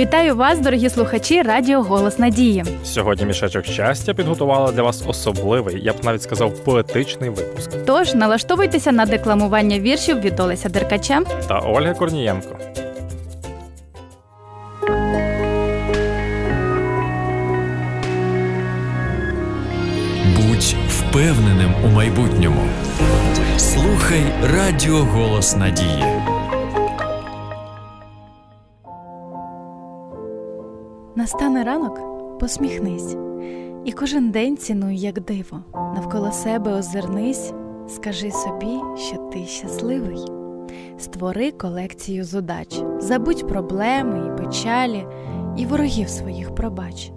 Вітаю вас, дорогі слухачі Радіо Голос Надії. Сьогодні мішечок щастя підготувала для вас особливий, я б навіть сказав, поетичний випуск. Тож налаштовуйтеся на декламування віршів від Олеся Деркача та Ольги Корнієнко. Будь впевненим у майбутньому. Слухай Радіо Голос Надії. Настане ранок, посміхнись, і кожен день цінуй, як диво. Навколо себе озирнись, скажи собі, що ти щасливий. Створи колекцію зудач, забудь проблеми і печалі, і ворогів своїх пробач,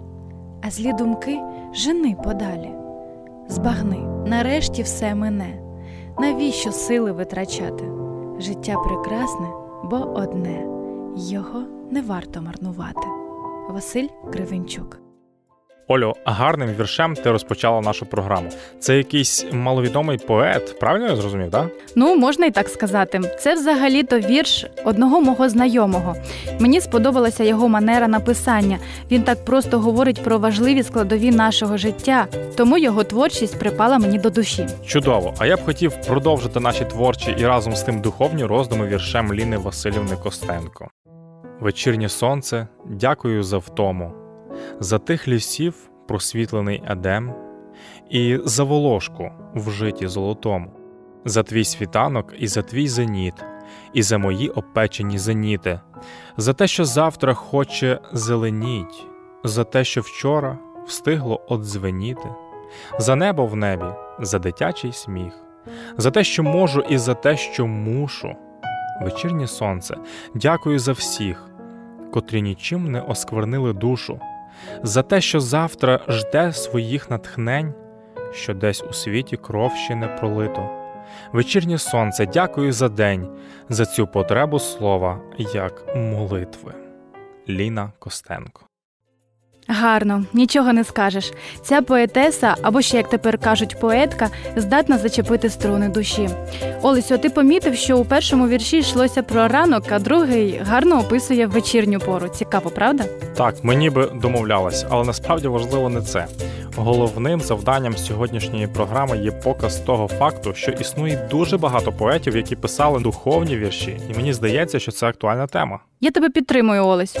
а злі думки жени подалі. Збагни, нарешті все мине. Навіщо сили витрачати? Життя прекрасне, бо одне, його не варто марнувати. Василь Кривенчук. Олю, гарним віршем ти розпочала нашу програму. Це якийсь маловідомий поет, правильно я зрозумів, так? Ну, можна і так сказати. Це взагалі-то вірш одного мого знайомого. Мені сподобалася його манера написання. Він так просто говорить про важливі складові нашого життя, тому його творчість припала мені до душі. Чудово! А я б хотів продовжити наші творчі і разом з тим духовні роздуми віршем Ліни Васильівни Костенко. Вечірнє сонце, дякую за втому, за тих лісів просвітлений едем, і за волошку в житті золотому, за твій світанок і за твій зеніт, і за мої опечені зеніти, за те, що завтра хоче зеленіть, за те, що вчора встигло одзвеніти, за небо в небі, за дитячий сміх, за те, що можу, і за те, що мушу. Вечірнє сонце, дякую за всіх, котрі нічим не осквернили душу, за те, що завтра жде своїх натхнень, що десь у світі кров ще не пролито. Вечірнє сонце, дякую за день, за цю потребу слова, як молитви. Ліна Костенко Гарно, нічого не скажеш. Ця поетеса, або ще як тепер кажуть, поетка, здатна зачепити струни душі. Олесю, ти помітив, що у першому вірші йшлося про ранок, а другий гарно описує вечірню пору. Цікаво, правда? Так, мені би домовлялась, але насправді важливо не це. Головним завданням сьогоднішньої програми є показ того факту, що існує дуже багато поетів, які писали духовні вірші, і мені здається, що це актуальна тема. Я тебе підтримую, Олесь.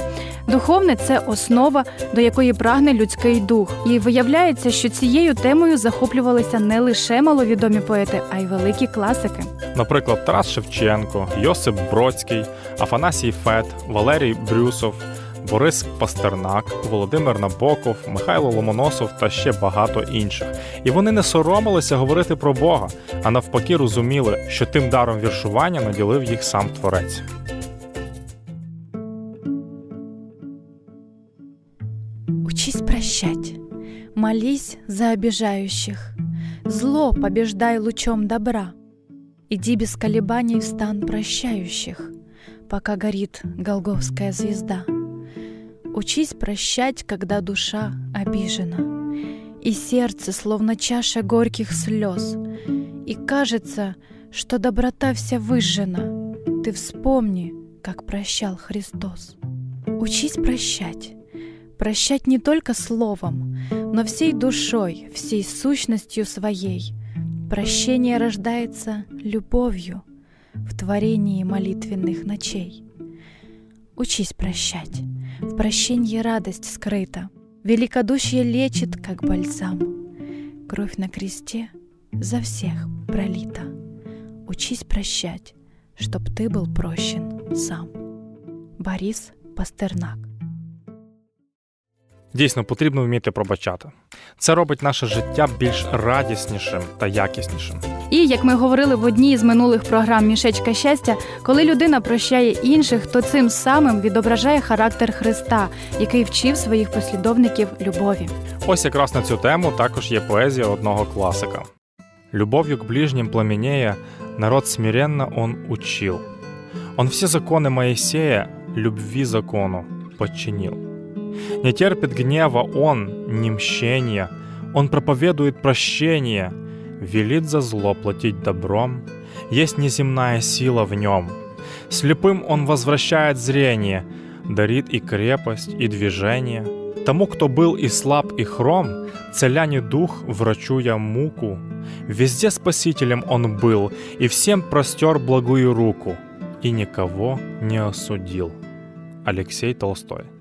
Духовне це основа, до якої прагне людський дух. І виявляється, що цією темою захоплювалися не лише маловідомі поети, а й великі класики. Наприклад, Тарас Шевченко, Йосип Бродський, Афанасій Фет, Валерій Брюсов. Борис Пастернак, Володимир Набоков, Михайло Ломоносов та ще багато інших. І вони не соромилися говорити про Бога, а навпаки, розуміли, що тим даром віршування наділив їх сам творець. Учись прощать, молись за обижающих, зло побеждай лучом добра. Иди без колебаний в стан прощающих, пока горит Голговская звезда. Учись прощать, когда душа обижена, И сердце словно чаша горьких слез, И кажется, что доброта вся выжжена. Ты вспомни, как прощал Христос. Учись прощать, прощать не только словом, но всей душой, всей сущностью своей. Прощение рождается любовью в творении молитвенных ночей. Учись прощать, в прощении радость скрыта, Великодушие лечит, как бальзам. Кровь на кресте за всех пролита. Учись прощать, чтоб ты был прощен сам. Борис Пастернак Дійсно, потрібно вміти пробачати. Це робить наше життя більш радіснішим та якіснішим. І як ми говорили в одній з минулих програм Мішечка щастя, коли людина прощає інших, то цим самим відображає характер Христа, який вчив своїх послідовників любові. Ось якраз на цю тему також є поезія одного класика. Любов'ю к ближнім пламенея народ смиренно он учил. Он все законы Моисея любви закону подчинил. Не терпит гнева он, ни мщения, Он проповедует прощение, велит за зло платить добром, есть неземная сила в нем. Слепым он возвращает зрение, дарит и крепость, и движение. Тому, кто был и слаб, и хром, целяне дух, врачуя муку. Везде спасителем он был, и всем простер благую руку, и никого не осудил. Алексей Толстой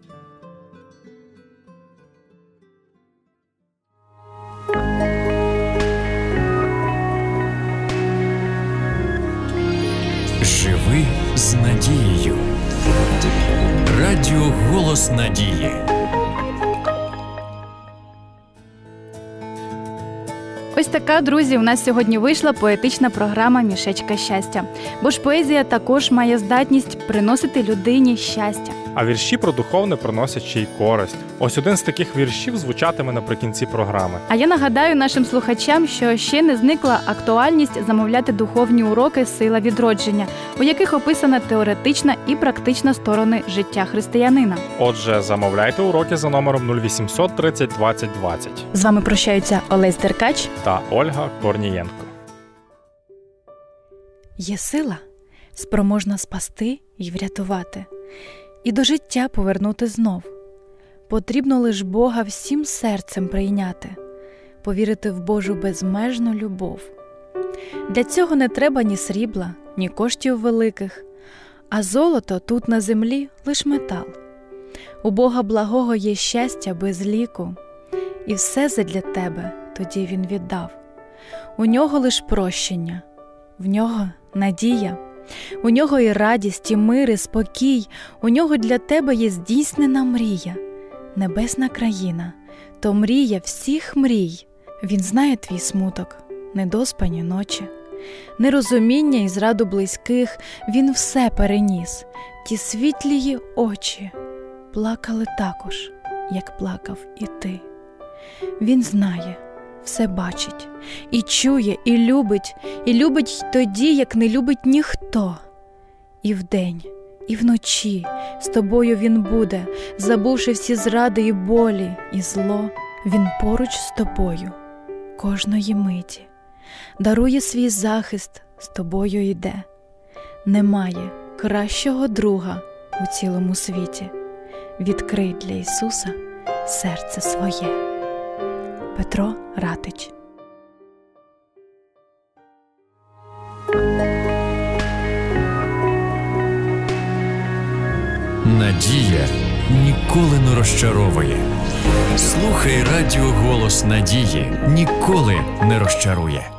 Живи з надією. Радіо Голос Надії. Ось така, друзі, у нас сьогодні вийшла поетична програма Мішечка щастя. Бо ж поезія також має здатність приносити людині щастя. А вірші про духовне приносять ще й користь. Ось один з таких віршів звучатиме наприкінці програми. А я нагадаю нашим слухачам, що ще не зникла актуальність замовляти духовні уроки Сила відродження, у яких описана теоретична і практична сторони життя християнина. Отже, замовляйте уроки за номером 0800 30 20 20 З вами прощаються Олесь Деркач. та Ольга Корнієнко. Є сила, спроможна спасти і врятувати, і до життя повернути знов. Потрібно лиш Бога всім серцем прийняти, повірити в Божу безмежну любов. Для цього не треба ні срібла, ні коштів великих, а золото тут на землі лиш метал. У Бога благого є щастя без ліку, і все задля тебе тоді він віддав. У нього лиш прощення, в нього надія, у нього і радість, і мир, і спокій, у нього для тебе є здійснена мрія, небесна країна, то мрія всіх мрій. Він знає твій смуток, недоспані ночі, нерозуміння і зраду близьких, він все переніс, ті світлії очі плакали також, як плакав і ти. Він знає, все бачить, і чує, і любить, і любить тоді, як не любить ніхто. І вдень, і вночі з тобою він буде, забувши всі зради і болі, і зло, він поруч з тобою, кожної миті, дарує свій захист, з тобою йде. Немає кращого друга у цілому світі. Відкрий для Ісуса серце своє. Петро Ратич Надія ніколи не розчаровує. Слухай радіо Голос Надії ніколи не розчарує.